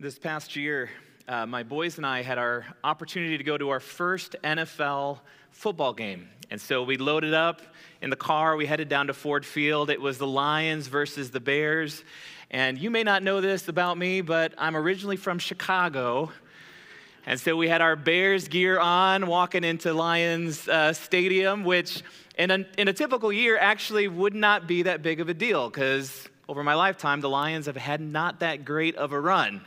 This past year, uh, my boys and I had our opportunity to go to our first NFL football game. And so we loaded up in the car, we headed down to Ford Field. It was the Lions versus the Bears. And you may not know this about me, but I'm originally from Chicago. And so we had our Bears gear on walking into Lions uh, Stadium, which in a, in a typical year actually would not be that big of a deal because over my lifetime, the Lions have had not that great of a run.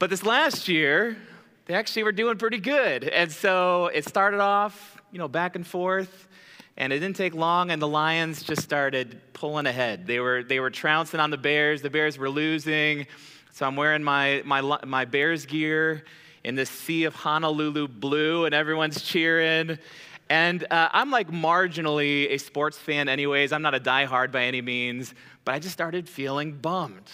But this last year, they actually were doing pretty good. And so it started off, you know, back and forth. And it didn't take long, and the Lions just started pulling ahead. They were, they were trouncing on the Bears. The Bears were losing. So I'm wearing my, my, my Bears gear in this sea of Honolulu blue, and everyone's cheering. And uh, I'm like marginally a sports fan, anyways. I'm not a diehard by any means, but I just started feeling bummed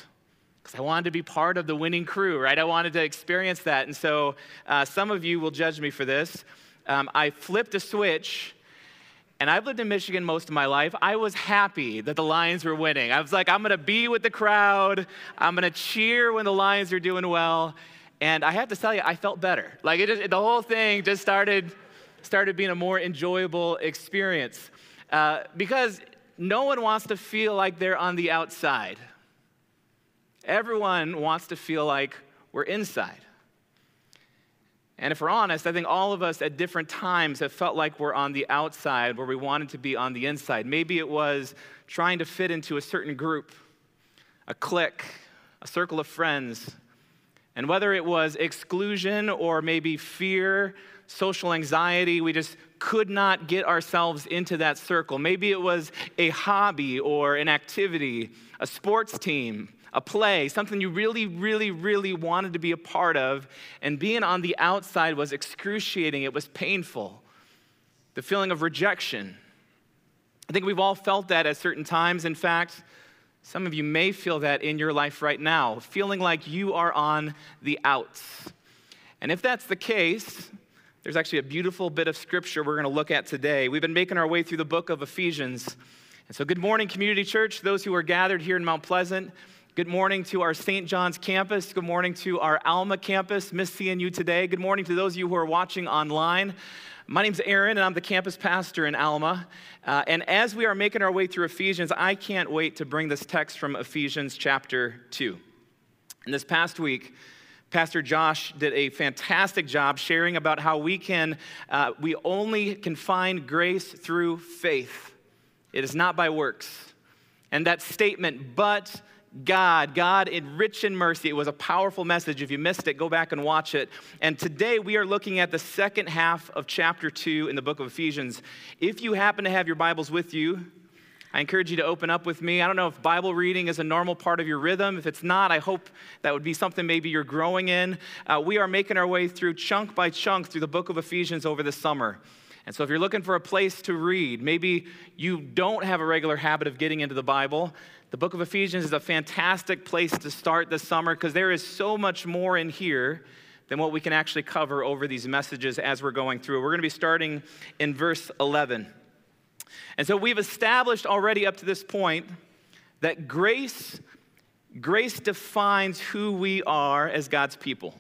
because I wanted to be part of the winning crew, right? I wanted to experience that. And so uh, some of you will judge me for this. Um, I flipped a switch. And I've lived in Michigan most of my life. I was happy that the Lions were winning. I was like, I'm gonna be with the crowd. I'm gonna cheer when the Lions are doing well. And I have to tell you, I felt better. Like it just, the whole thing just started, started being a more enjoyable experience. Uh, because no one wants to feel like they're on the outside. Everyone wants to feel like we're inside. And if we're honest, I think all of us at different times have felt like we're on the outside where we wanted to be on the inside. Maybe it was trying to fit into a certain group, a clique, a circle of friends. And whether it was exclusion or maybe fear, social anxiety, we just could not get ourselves into that circle. Maybe it was a hobby or an activity, a sports team, a play, something you really, really, really wanted to be a part of, and being on the outside was excruciating. It was painful. The feeling of rejection. I think we've all felt that at certain times. In fact, some of you may feel that in your life right now, feeling like you are on the outs. And if that's the case, there's actually a beautiful bit of scripture we're going to look at today. We've been making our way through the book of Ephesians. And so, good morning, Community Church, those who are gathered here in Mount Pleasant. Good morning to our St. John's campus. Good morning to our Alma campus. Miss seeing you today. Good morning to those of you who are watching online. My name's Aaron, and I'm the campus pastor in Alma. Uh, and as we are making our way through Ephesians, I can't wait to bring this text from Ephesians chapter 2. And this past week, Pastor Josh did a fantastic job sharing about how we can, uh, we only can find grace through faith. It is not by works. And that statement, but God, God in rich in mercy. It was a powerful message. If you missed it, go back and watch it. And today we are looking at the second half of chapter 2 in the book of Ephesians. If you happen to have your Bibles with you, I encourage you to open up with me. I don't know if Bible reading is a normal part of your rhythm. If it's not, I hope that would be something maybe you're growing in. Uh, we are making our way through chunk by chunk through the book of Ephesians over the summer. And so, if you're looking for a place to read, maybe you don't have a regular habit of getting into the Bible, the book of Ephesians is a fantastic place to start this summer because there is so much more in here than what we can actually cover over these messages as we're going through. We're going to be starting in verse 11. And so we've established already up to this point that grace grace defines who we are as God's people.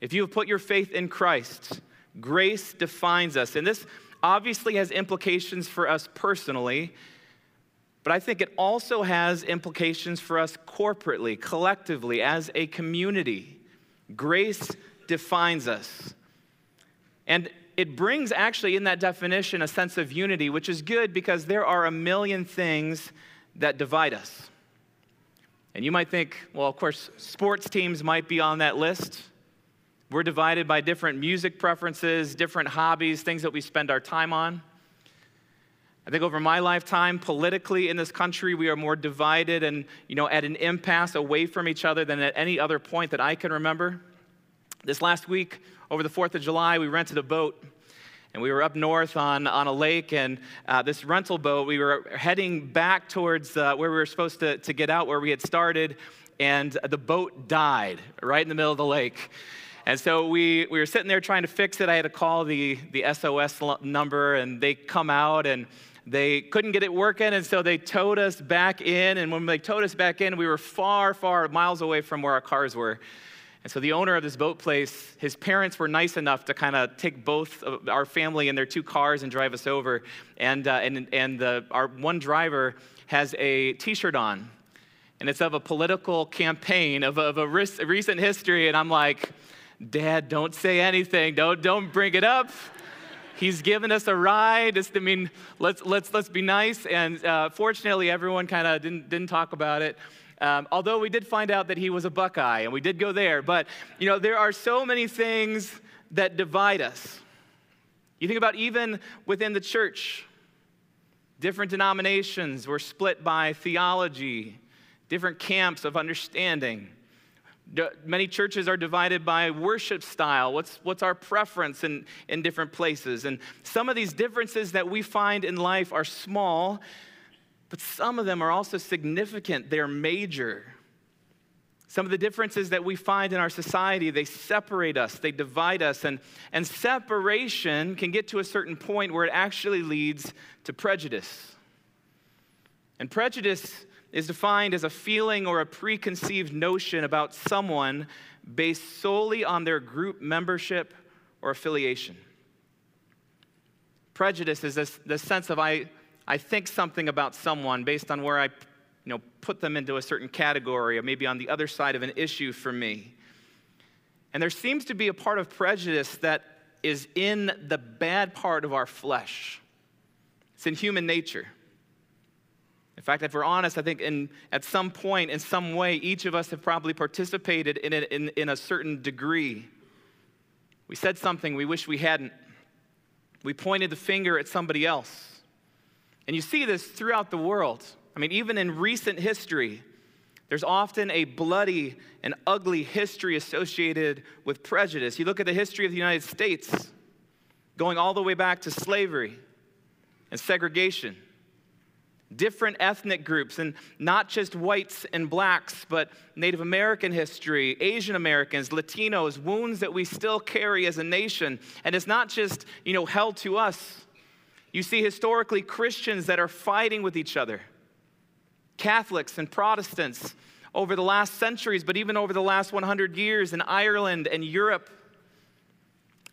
If you have put your faith in Christ, grace defines us. And this obviously has implications for us personally but I think it also has implications for us corporately, collectively, as a community. Grace defines us. And it brings actually in that definition a sense of unity, which is good because there are a million things that divide us. And you might think, well, of course, sports teams might be on that list. We're divided by different music preferences, different hobbies, things that we spend our time on. I think over my lifetime, politically in this country, we are more divided and, you know, at an impasse away from each other than at any other point that I can remember. This last week, over the 4th of July, we rented a boat and we were up north on, on a lake and uh, this rental boat we were heading back towards uh, where we were supposed to, to get out where we had started and the boat died right in the middle of the lake and so we, we were sitting there trying to fix it i had to call the, the sos number and they come out and they couldn't get it working, and so they towed us back in. And when they towed us back in, we were far, far miles away from where our cars were. And so the owner of this boat place, his parents were nice enough to kind of take both our family and their two cars and drive us over. And, uh, and, and the, our one driver has a t shirt on, and it's of a political campaign of, of a recent history. And I'm like, Dad, don't say anything, don't, don't bring it up. He's given us a ride. It's, I mean, let's, let's, let's be nice. And uh, fortunately, everyone kind of didn't, didn't talk about it. Um, although we did find out that he was a Buckeye, and we did go there. But, you know, there are so many things that divide us. You think about even within the church, different denominations were split by theology, different camps of understanding. Many churches are divided by worship style. What's, what's our preference in, in different places? And some of these differences that we find in life are small, but some of them are also significant. They're major. Some of the differences that we find in our society, they separate us, they divide us, and, and separation can get to a certain point where it actually leads to prejudice. And prejudice is defined as a feeling or a preconceived notion about someone based solely on their group membership or affiliation. Prejudice is this, the sense of I, I think something about someone based on where I you know, put them into a certain category or maybe on the other side of an issue for me. And there seems to be a part of prejudice that is in the bad part of our flesh. It's in human nature. In fact, if we're honest, I think in, at some point, in some way, each of us have probably participated in it in, in a certain degree. We said something we wish we hadn't. We pointed the finger at somebody else. And you see this throughout the world. I mean, even in recent history, there's often a bloody and ugly history associated with prejudice. You look at the history of the United States, going all the way back to slavery and segregation different ethnic groups, and not just whites and blacks, but Native American history, Asian Americans, Latinos, wounds that we still carry as a nation. And it's not just, you know, held to us. You see historically Christians that are fighting with each other, Catholics and Protestants over the last centuries, but even over the last 100 years in Ireland and Europe.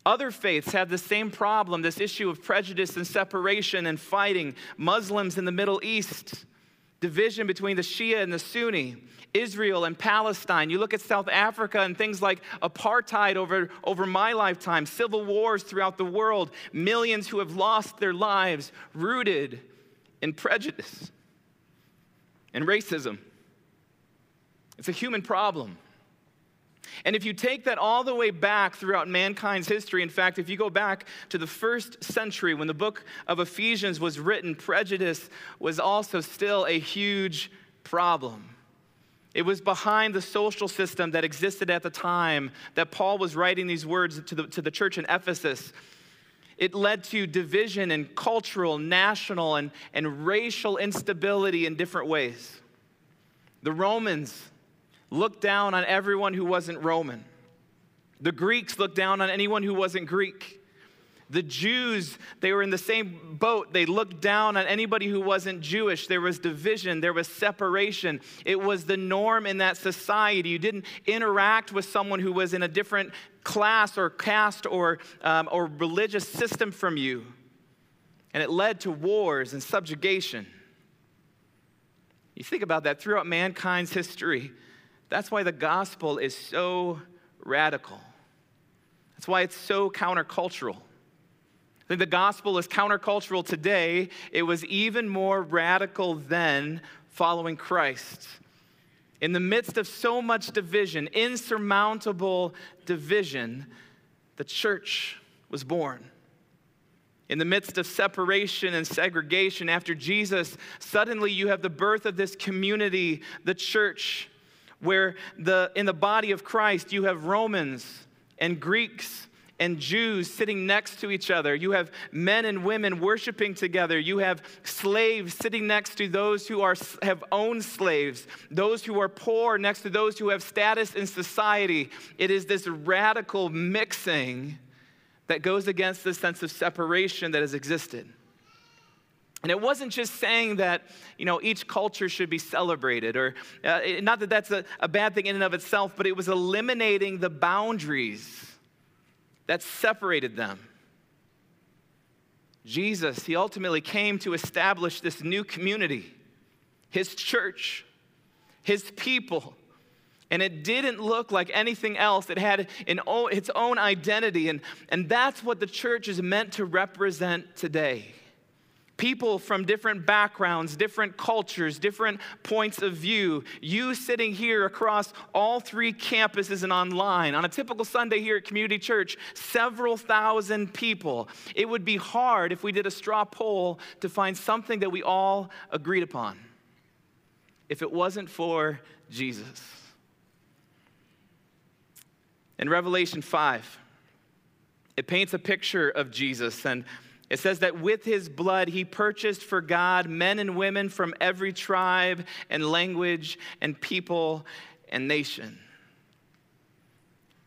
Other faiths have the same problem this issue of prejudice and separation and fighting. Muslims in the Middle East, division between the Shia and the Sunni, Israel and Palestine. You look at South Africa and things like apartheid over, over my lifetime, civil wars throughout the world, millions who have lost their lives rooted in prejudice and racism. It's a human problem. And if you take that all the way back throughout mankind's history, in fact, if you go back to the first century when the book of Ephesians was written, prejudice was also still a huge problem. It was behind the social system that existed at the time that Paul was writing these words to the, to the church in Ephesus. It led to division and cultural, national, and, and racial instability in different ways. The Romans looked down on everyone who wasn't Roman. The Greeks looked down on anyone who wasn't Greek. The Jews, they were in the same boat. They looked down on anybody who wasn't Jewish. There was division, there was separation. It was the norm in that society. You didn't interact with someone who was in a different class or caste or, um, or religious system from you. And it led to wars and subjugation. You think about that throughout mankind's history. That's why the gospel is so radical. That's why it's so countercultural. I think the gospel is countercultural today. It was even more radical then following Christ. In the midst of so much division, insurmountable division, the church was born. In the midst of separation and segregation, after Jesus, suddenly you have the birth of this community, the church where the, in the body of Christ you have Romans and Greeks and Jews sitting next to each other. You have men and women worshiping together. You have slaves sitting next to those who are, have owned slaves, those who are poor next to those who have status in society. It is this radical mixing that goes against the sense of separation that has existed. And it wasn't just saying that, you know, each culture should be celebrated, or uh, not that that's a, a bad thing in and of itself, but it was eliminating the boundaries that separated them. Jesus, he ultimately came to establish this new community, his church, his people. And it didn't look like anything else. It had its own identity. And, and that's what the church is meant to represent today people from different backgrounds, different cultures, different points of view. You sitting here across all three campuses and online on a typical Sunday here at Community Church, several thousand people. It would be hard if we did a straw poll to find something that we all agreed upon if it wasn't for Jesus. In Revelation 5, it paints a picture of Jesus and it says that with his blood, he purchased for God men and women from every tribe and language and people and nation.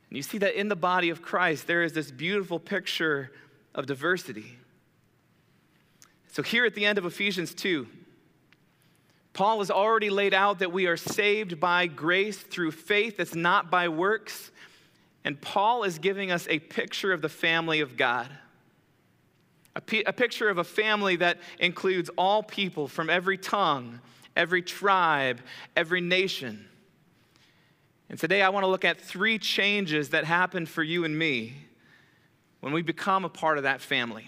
And you see that in the body of Christ, there is this beautiful picture of diversity. So, here at the end of Ephesians 2, Paul has already laid out that we are saved by grace through faith. It's not by works. And Paul is giving us a picture of the family of God a, p- a picture of a family that includes all people from every tongue, every tribe, every nation. And today I want to look at three changes that happen for you and me when we become a part of that family.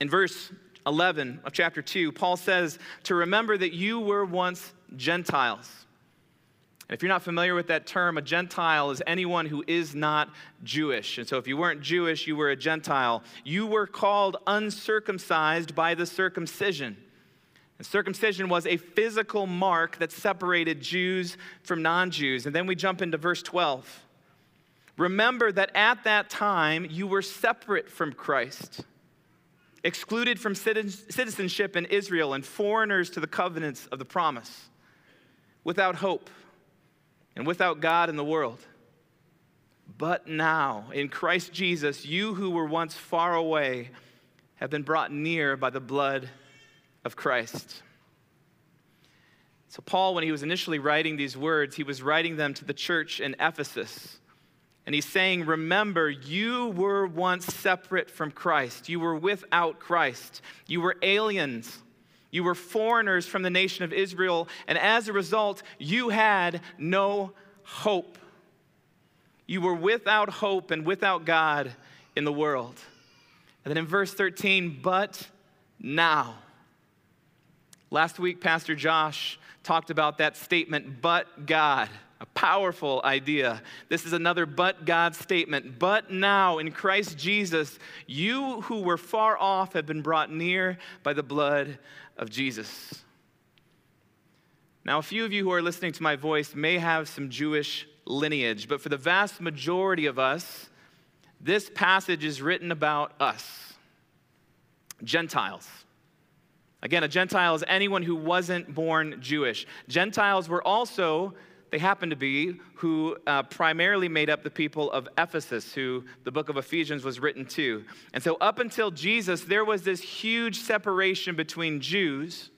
In verse 11 of chapter 2, Paul says to remember that you were once Gentiles and if you're not familiar with that term, a Gentile is anyone who is not Jewish. And so if you weren't Jewish, you were a Gentile. You were called uncircumcised by the circumcision. And circumcision was a physical mark that separated Jews from non Jews. And then we jump into verse 12. Remember that at that time you were separate from Christ, excluded from citizenship in Israel, and foreigners to the covenants of the promise, without hope and without God in the world. But now, in Christ Jesus, you who were once far away have been brought near by the blood of Christ. So, Paul, when he was initially writing these words, he was writing them to the church in Ephesus. And he's saying, Remember, you were once separate from Christ. You were without Christ. You were aliens you were foreigners from the nation of Israel, and as a result, you had no hope. You were without hope and without God in the world. And then in verse 13, but now. Last week, Pastor Josh talked about that statement, but God. A powerful idea. This is another but God statement. But now in Christ Jesus, you who were far off have been brought near by the blood of Jesus. Now, a few of you who are listening to my voice may have some Jewish lineage, but for the vast majority of us, this passage is written about us, Gentiles. Again, a Gentile is anyone who wasn't born Jewish. Gentiles were also they happened to be who uh, primarily made up the people of Ephesus, who the book of Ephesians was written to. And so, up until Jesus, there was this huge separation between Jews,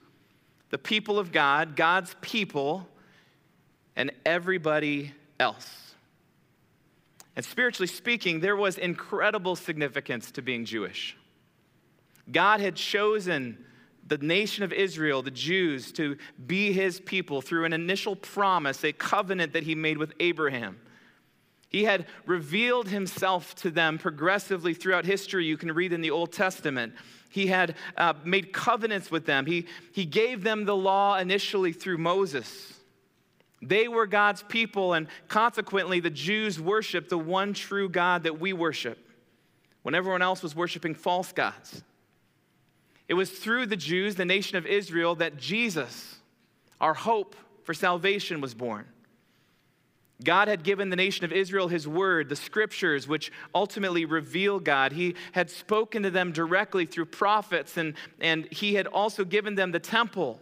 the people of God, God's people, and everybody else. And spiritually speaking, there was incredible significance to being Jewish. God had chosen the nation of Israel, the Jews, to be his people through an initial promise, a covenant that he made with Abraham. He had revealed himself to them progressively throughout history. You can read in the Old Testament. He had uh, made covenants with them. He, he gave them the law initially through Moses. They were God's people, and consequently, the Jews worshiped the one true God that we worship when everyone else was worshiping false gods. It was through the Jews, the nation of Israel, that Jesus, our hope for salvation, was born. God had given the nation of Israel his word, the scriptures, which ultimately reveal God. He had spoken to them directly through prophets, and, and he had also given them the temple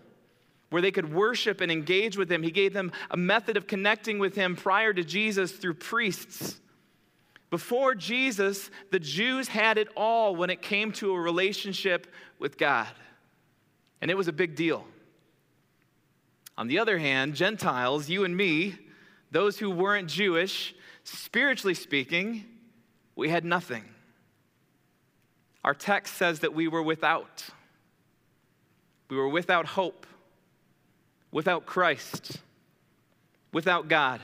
where they could worship and engage with him. He gave them a method of connecting with him prior to Jesus through priests. Before Jesus, the Jews had it all when it came to a relationship with God. And it was a big deal. On the other hand, Gentiles, you and me, those who weren't Jewish, spiritually speaking, we had nothing. Our text says that we were without. We were without hope, without Christ, without God.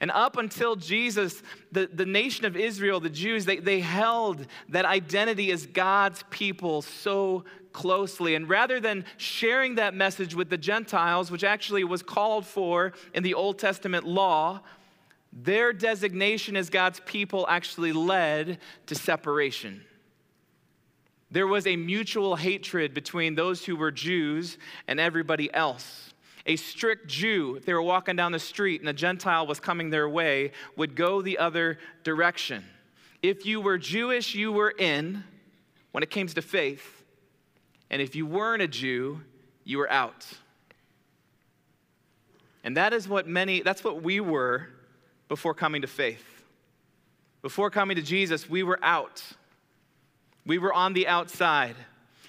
And up until Jesus, the, the nation of Israel, the Jews, they, they held that identity as God's people so closely. And rather than sharing that message with the Gentiles, which actually was called for in the Old Testament law, their designation as God's people actually led to separation. There was a mutual hatred between those who were Jews and everybody else. A strict Jew, if they were walking down the street and a Gentile was coming their way, would go the other direction. If you were Jewish, you were in when it came to faith. And if you weren't a Jew, you were out. And that is what many, that's what we were before coming to faith. Before coming to Jesus, we were out. We were on the outside,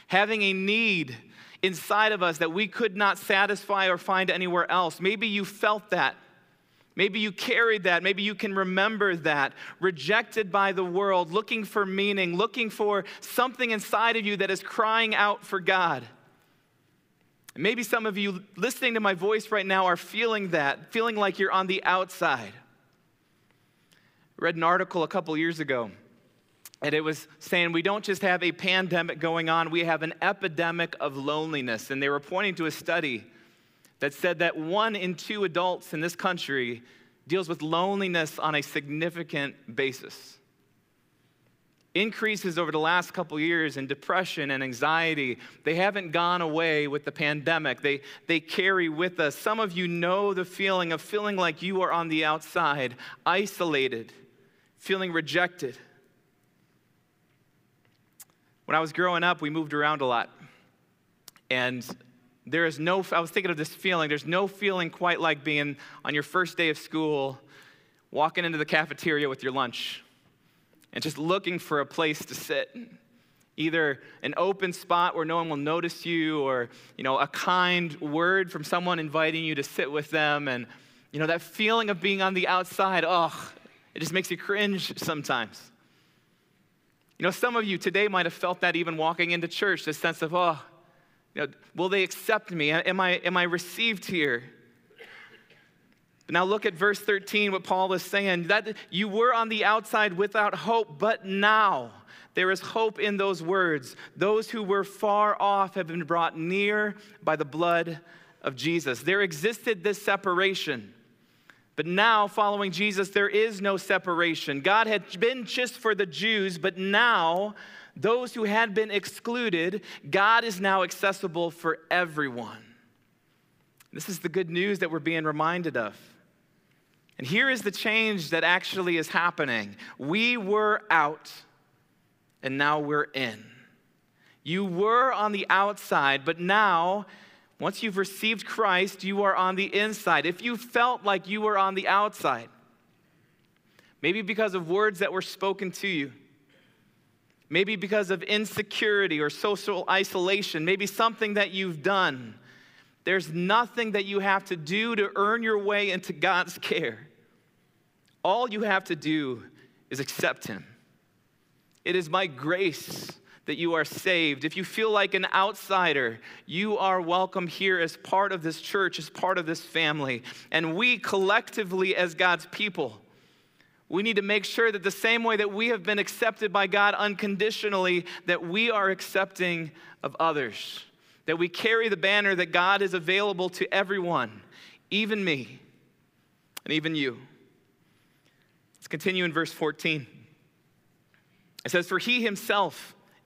having a need inside of us that we could not satisfy or find anywhere else. Maybe you felt that. Maybe you carried that. Maybe you can remember that. Rejected by the world, looking for meaning, looking for something inside of you that is crying out for God. maybe some of you listening to my voice right now are feeling that, feeling like you're on the outside. I read an article a couple years ago and it was saying we don't just have a pandemic going on, we have an epidemic of loneliness. And they were pointing to a study that said that one in two adults in this country deals with loneliness on a significant basis. Increases over the last couple years in depression and anxiety, they haven't gone away with the pandemic. They, they carry with us. Some of you know the feeling of feeling like you are on the outside, isolated, feeling rejected. When I was growing up, we moved around a lot. And there is no, I was thinking of this feeling, there's no feeling quite like being on your first day of school, walking into the cafeteria with your lunch, and just looking for a place to sit. Either an open spot where no one will notice you, or you know, a kind word from someone inviting you to sit with them. And you know, that feeling of being on the outside, oh, it just makes you cringe sometimes. You know, some of you today might have felt that even walking into church, this sense of, oh, you know, will they accept me? Am I, am I received here? But now look at verse 13, what Paul is saying that you were on the outside without hope, but now there is hope in those words. Those who were far off have been brought near by the blood of Jesus. There existed this separation. But now, following Jesus, there is no separation. God had been just for the Jews, but now, those who had been excluded, God is now accessible for everyone. This is the good news that we're being reminded of. And here is the change that actually is happening. We were out, and now we're in. You were on the outside, but now once you've received Christ, you are on the inside. If you felt like you were on the outside, maybe because of words that were spoken to you, maybe because of insecurity or social isolation, maybe something that you've done, there's nothing that you have to do to earn your way into God's care. All you have to do is accept Him. It is my grace that you are saved. If you feel like an outsider, you are welcome here as part of this church, as part of this family. And we collectively, as God's people, we need to make sure that the same way that we have been accepted by God unconditionally, that we are accepting of others. That we carry the banner that God is available to everyone, even me and even you. Let's continue in verse 14. It says, For he himself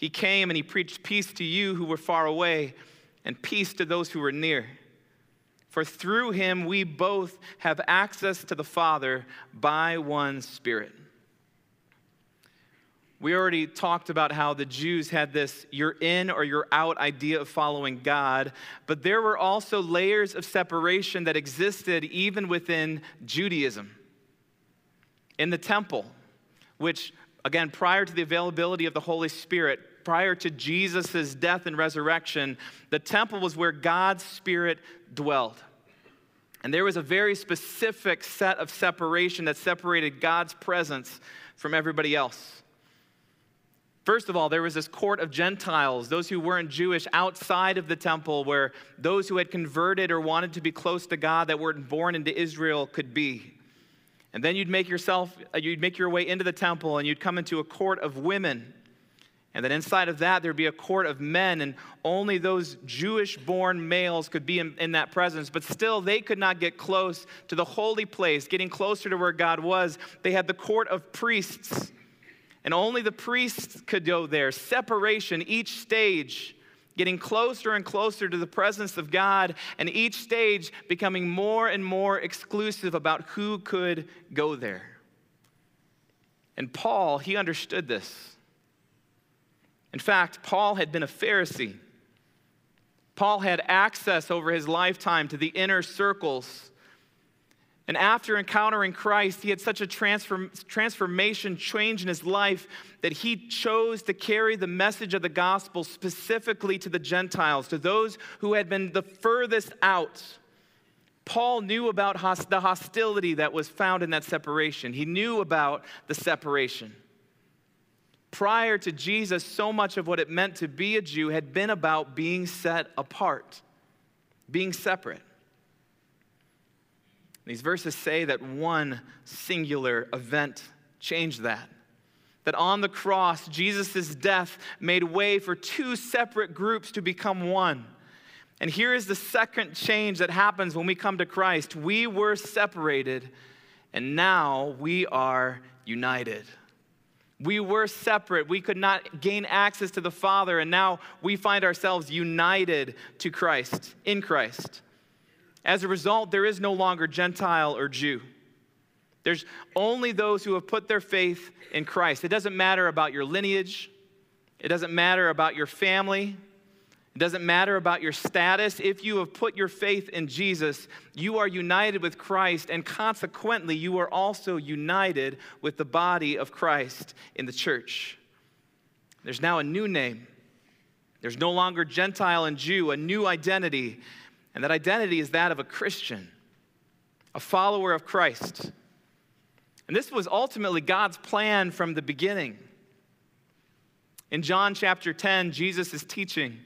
He came and he preached peace to you who were far away and peace to those who were near. For through him we both have access to the Father by one Spirit. We already talked about how the Jews had this you're in or you're out idea of following God, but there were also layers of separation that existed even within Judaism. In the temple, which, again, prior to the availability of the Holy Spirit, prior to Jesus' death and resurrection, the temple was where God's Spirit dwelled. And there was a very specific set of separation that separated God's presence from everybody else. First of all, there was this court of Gentiles, those who weren't Jewish outside of the temple, where those who had converted or wanted to be close to God that weren't born into Israel could be. And then you'd make yourself, you'd make your way into the temple and you'd come into a court of women and then inside of that, there'd be a court of men, and only those Jewish born males could be in, in, that presence. But still, they could not get close to the holy place, getting closer to where God was. They had the court of priests, and only the priests could go there. Separation, each stage, getting closer and closer to the presence of God, and each stage becoming more and more exclusive about who could go there. And Paul, he understood this. In fact, Paul had been a Pharisee. Paul had access over his lifetime to the inner circles. And after encountering Christ, he had such a transform, transformation change in his life that he chose to carry the message of the gospel specifically to the Gentiles, to those who had been the furthest out. Paul knew about the hostility that was found in that separation. He knew about the separation prior to Jesus, so much of what it meant to be a Jew had been about being set apart, being separate. These verses say that one singular event changed that. That on the cross, Jesus' death made way for two separate groups to become one. And here is the second change that happens when we come to Christ. We were separated, and now we are united. We were separate. We could not gain access to the Father, and now we find ourselves united to Christ, in Christ. As a result, there is no longer Gentile or Jew. There's only those who have put their faith in Christ. It doesn't matter about your lineage, it doesn't matter about your family, it doesn't matter about your status. If you have put your faith in Jesus, you are united with Christ, and consequently, you are also united with the body of Christ in the church. There's now a new name. There's no longer Gentile and Jew, a new identity. And that identity is that of a Christian, a follower of Christ. And this was ultimately God's plan from the beginning. In John chapter 10, Jesus is teaching.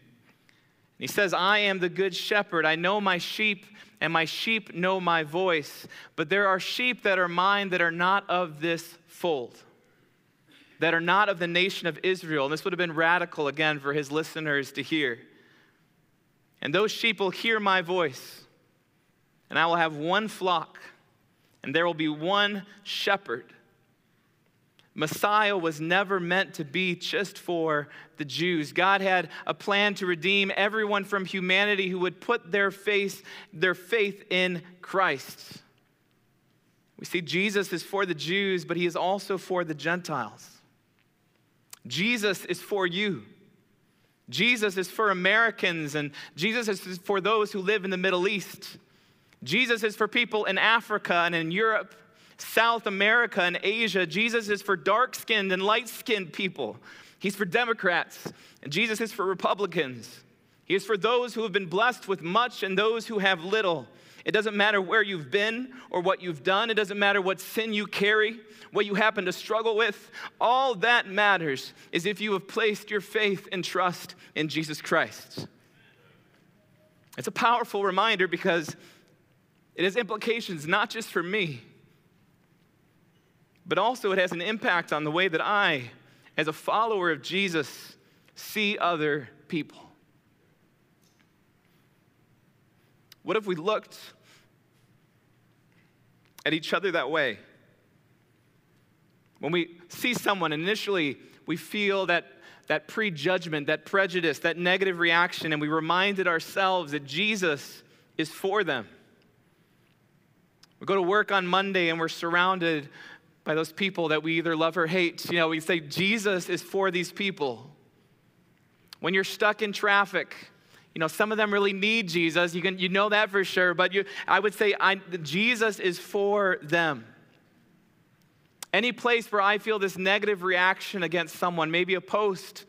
He says, I am the good shepherd. I know my sheep, and my sheep know my voice. But there are sheep that are mine that are not of this fold, that are not of the nation of Israel. And this would have been radical again for his listeners to hear. And those sheep will hear my voice, and I will have one flock, and there will be one shepherd. Messiah was never meant to be just for the Jews. God had a plan to redeem everyone from humanity who would put their faith, their faith in Christ. We see Jesus is for the Jews, but he is also for the Gentiles. Jesus is for you. Jesus is for Americans, and Jesus is for those who live in the Middle East. Jesus is for people in Africa and in Europe. South America and Asia. Jesus is for dark skinned and light skinned people. He's for Democrats, and Jesus is for Republicans. He is for those who have been blessed with much and those who have little. It doesn't matter where you've been or what you've done. It doesn't matter what sin you carry, what you happen to struggle with. All that matters is if you have placed your faith and trust in Jesus Christ. It's a powerful reminder because it has implications not just for me, but also it has an impact on the way that I, as a follower of Jesus, see other people. What if we looked at each other that way? When we see someone, initially we feel that that prejudgment, that prejudice, that negative reaction, and we reminded ourselves that Jesus is for them. We go to work on Monday and we're surrounded by those people that we either love or hate. You know, we say, Jesus is for these people. When you're stuck in traffic, you know, some of them really need Jesus. You, can, you know that for sure. But you, I would say I, Jesus is for them. Any place where I feel this negative reaction against someone, maybe a post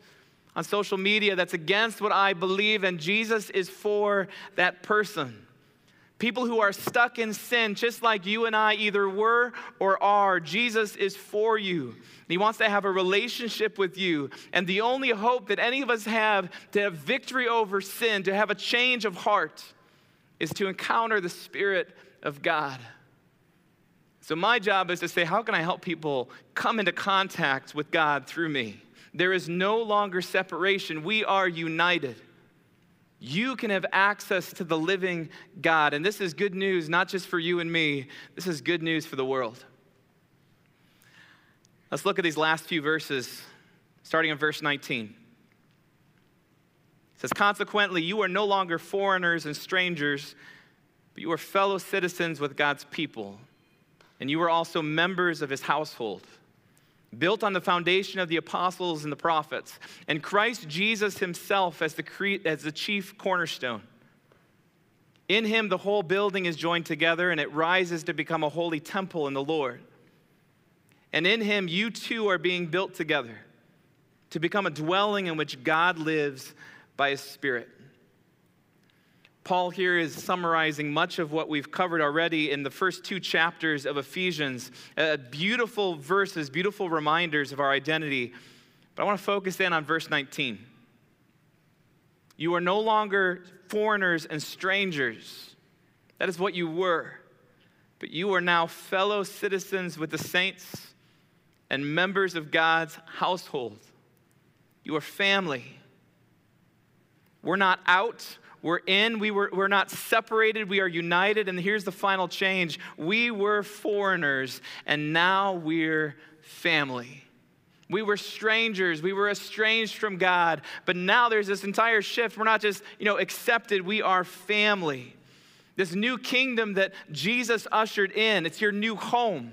on social media that's against what I believe, and Jesus is for that person. People who are stuck in sin, just like you and I either were or are, Jesus is for you. He wants to have a relationship with you. And the only hope that any of us have to have victory over sin, to have a change of heart, is to encounter the Spirit of God. So, my job is to say, how can I help people come into contact with God through me? There is no longer separation, we are united you can have access to the living God. And this is good news, not just for you and me, this is good news for the world. Let's look at these last few verses, starting in verse 19. It says, Consequently, you are no longer foreigners and strangers, but you are fellow citizens with God's people, and you are also members of his household built on the foundation of the apostles and the prophets, and Christ Jesus himself as the, cre- as the chief cornerstone. In him, the whole building is joined together and it rises to become a holy temple in the Lord. And in him, you too are being built together to become a dwelling in which God lives by his Spirit. Paul here is summarizing much of what we've covered already in the first two chapters of Ephesians. Uh, beautiful verses, beautiful reminders of our identity. But I want to focus in on verse 19. You are no longer foreigners and strangers. That is what you were. But you are now fellow citizens with the saints and members of God's household. You are family. We're not out we're in, we were, we're not separated, we are united. And here's the final change we were foreigners, and now we're family. We were strangers. We were estranged from God. But now there's this entire shift. We're not just, you know, accepted, we are family. This new kingdom that Jesus ushered in, it's your new home.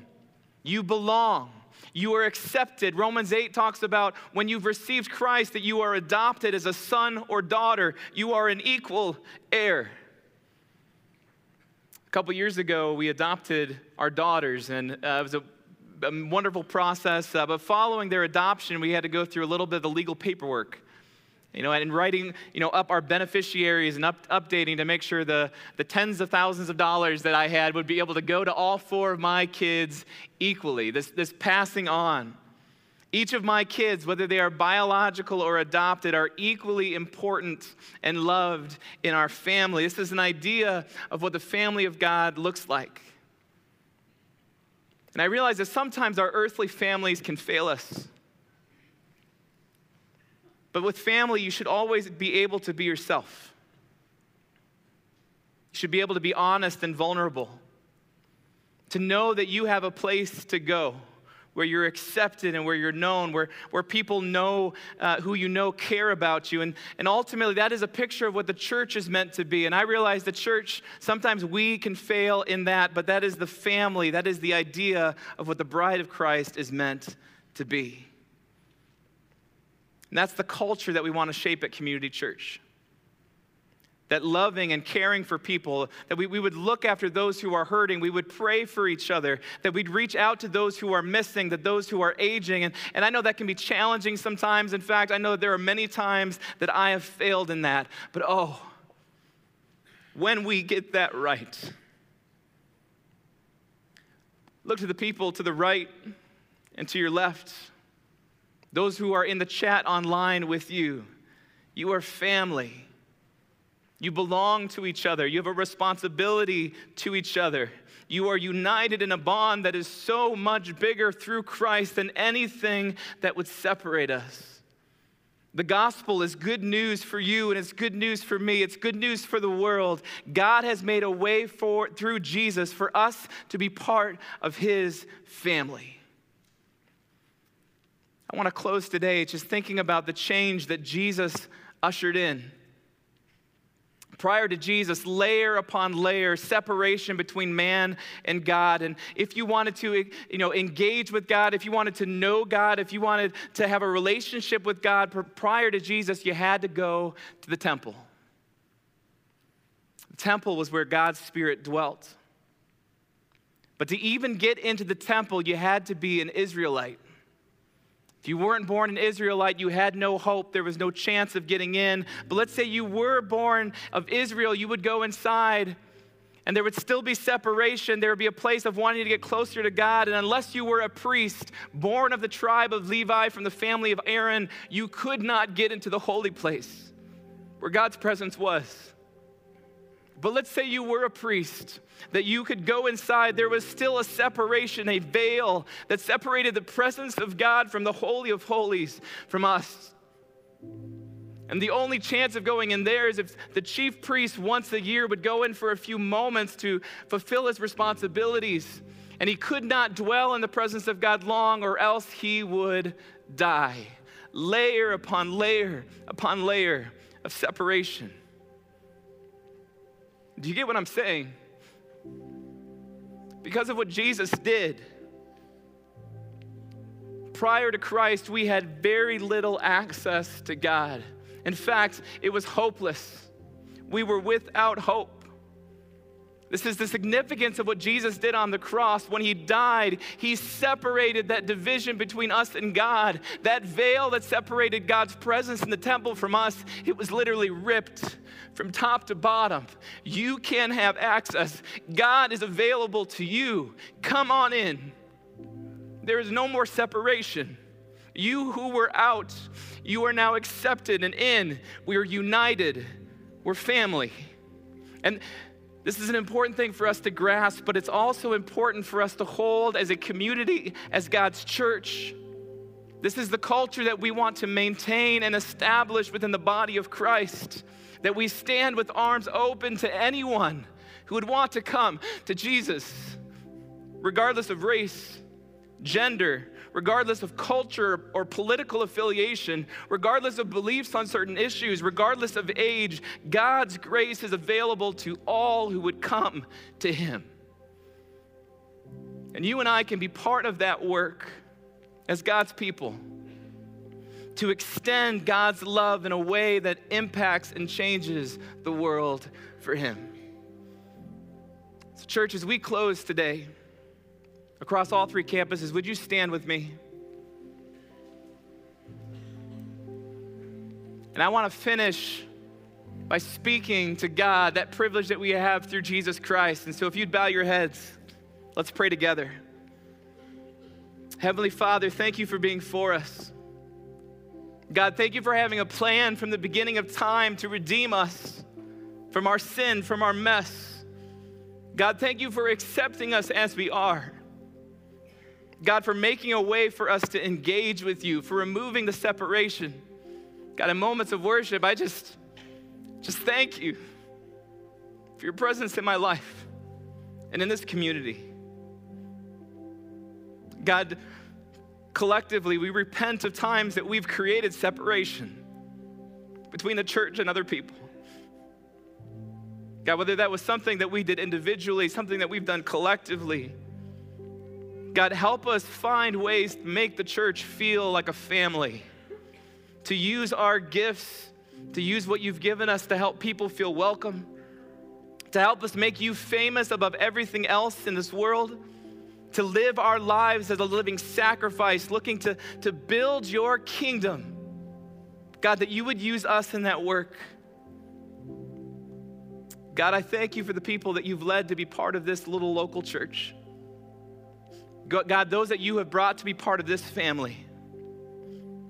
You belong. You are accepted. Romans 8 talks about when you've received Christ that you are adopted as a son or daughter. You are an equal heir. A couple years ago, we adopted our daughters, and uh, it was a, a wonderful process. Uh, but following their adoption, we had to go through a little bit of the legal paperwork you know, and writing, you know, up our beneficiaries and up, updating to make sure the, the tens of thousands of dollars that I had would be able to go to all four of my kids equally, this, this passing on. Each of my kids, whether they are biological or adopted, are equally important and loved in our family. This is an idea of what the family of God looks like. And I realize that sometimes our earthly families can fail us. But with family, you should always be able to be yourself. You should be able to be honest and vulnerable. To know that you have a place to go where you're accepted and where you're known, where, where people know uh, who you know care about you. And, and ultimately, that is a picture of what the church is meant to be. And I realize the church, sometimes we can fail in that, but that is the family, that is the idea of what the bride of Christ is meant to be. And that's the culture that we want to shape at Community Church. That loving and caring for people, that we, we would look after those who are hurting, we would pray for each other, that we'd reach out to those who are missing, that those who are aging. And, and I know that can be challenging sometimes. In fact, I know that there are many times that I have failed in that. But oh, when we get that right, look to the people to the right and to your left those who are in the chat online with you, you are family. You belong to each other. You have a responsibility to each other. You are united in a bond that is so much bigger through Christ than anything that would separate us. The gospel is good news for you and it's good news for me. It's good news for the world. God has made a way for through Jesus for us to be part of his family. I want to close today just thinking about the change that Jesus ushered in. Prior to Jesus, layer upon layer, separation between man and God. And if you wanted to you know, engage with God, if you wanted to know God, if you wanted to have a relationship with God prior to Jesus, you had to go to the temple. The temple was where God's Spirit dwelt. But to even get into the temple, you had to be an Israelite. If you weren't born an Israelite, you had no hope. There was no chance of getting in. But let's say you were born of Israel, you would go inside and there would still be separation. There would be a place of wanting to get closer to God. And unless you were a priest born of the tribe of Levi from the family of Aaron, you could not get into the holy place where God's presence was. But let's say you were a priest, that you could go inside. There was still a separation, a veil that separated the presence of God from the Holy of Holies from us. And the only chance of going in there is if the chief priest once a year would go in for a few moments to fulfill his responsibilities. And he could not dwell in the presence of God long, or else he would die. Layer upon layer upon layer of separation. Do you get what I'm saying? Because of what Jesus did, prior to Christ, we had very little access to God. In fact, it was hopeless. We were without hope. This is the significance of what Jesus did on the cross. When he died, he separated that division between us and God. That veil that separated God's presence in the temple from us, it was literally ripped from top to bottom. You can have access. God is available to you. Come on in. There is no more separation. You who were out, you are now accepted and in. We are united. We're family. And this is an important thing for us to grasp, but it's also important for us to hold as a community, as God's church. This is the culture that we want to maintain and establish within the body of Christ that we stand with arms open to anyone who would want to come to Jesus, regardless of race, gender, regardless of culture or political affiliation, regardless of beliefs on certain issues, regardless of age, God's grace is available to all who would come to Him. And you and I can be part of that work as God's people to extend God's love in a way that impacts and changes the world for Him. So, church, as we close today, across all three campuses, would you stand with me? And I want to finish by speaking to God that privilege that we have through Jesus Christ. And so, if you'd bow your heads, let's pray together. Heavenly Father, thank you for being for us. God, thank you for having a plan from the beginning of time to redeem us from our sin, from our mess. God, thank you for accepting us as we are. God, for making a way for us to engage with you, for removing the separation. God, in moments of worship, I just, just thank you for your presence in my life and in this community. God, collectively, we repent of times that we've created separation between the church and other people. God, whether that was something that we did individually, something that we've done collectively, God, help us find ways to make the church feel like a family, to use our gifts, to use what you've given us to help people feel welcome, to help us make you famous above everything else in this world to live our lives as a living sacrifice, looking to, to build your kingdom. God, that you would use us in that work. God, I thank you for the people that you've led to be part of this little local church. God, those that you have brought to be part of this family.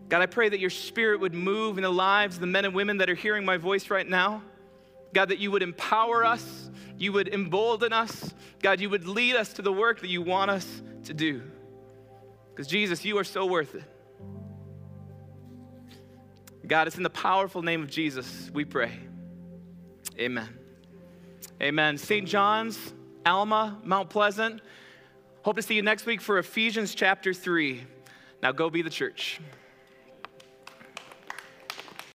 God, I pray that your spirit would move in the lives of the men and women that are hearing my voice right now. God, that you would empower us, you would embolden us. God, you would lead us to the work that you want us to do. Because, Jesus, you are so worth it. God, it's in the powerful name of Jesus we pray. Amen. Amen. St. John's, Alma, Mount Pleasant. Hope to see you next week for Ephesians chapter 3. Now go be the church.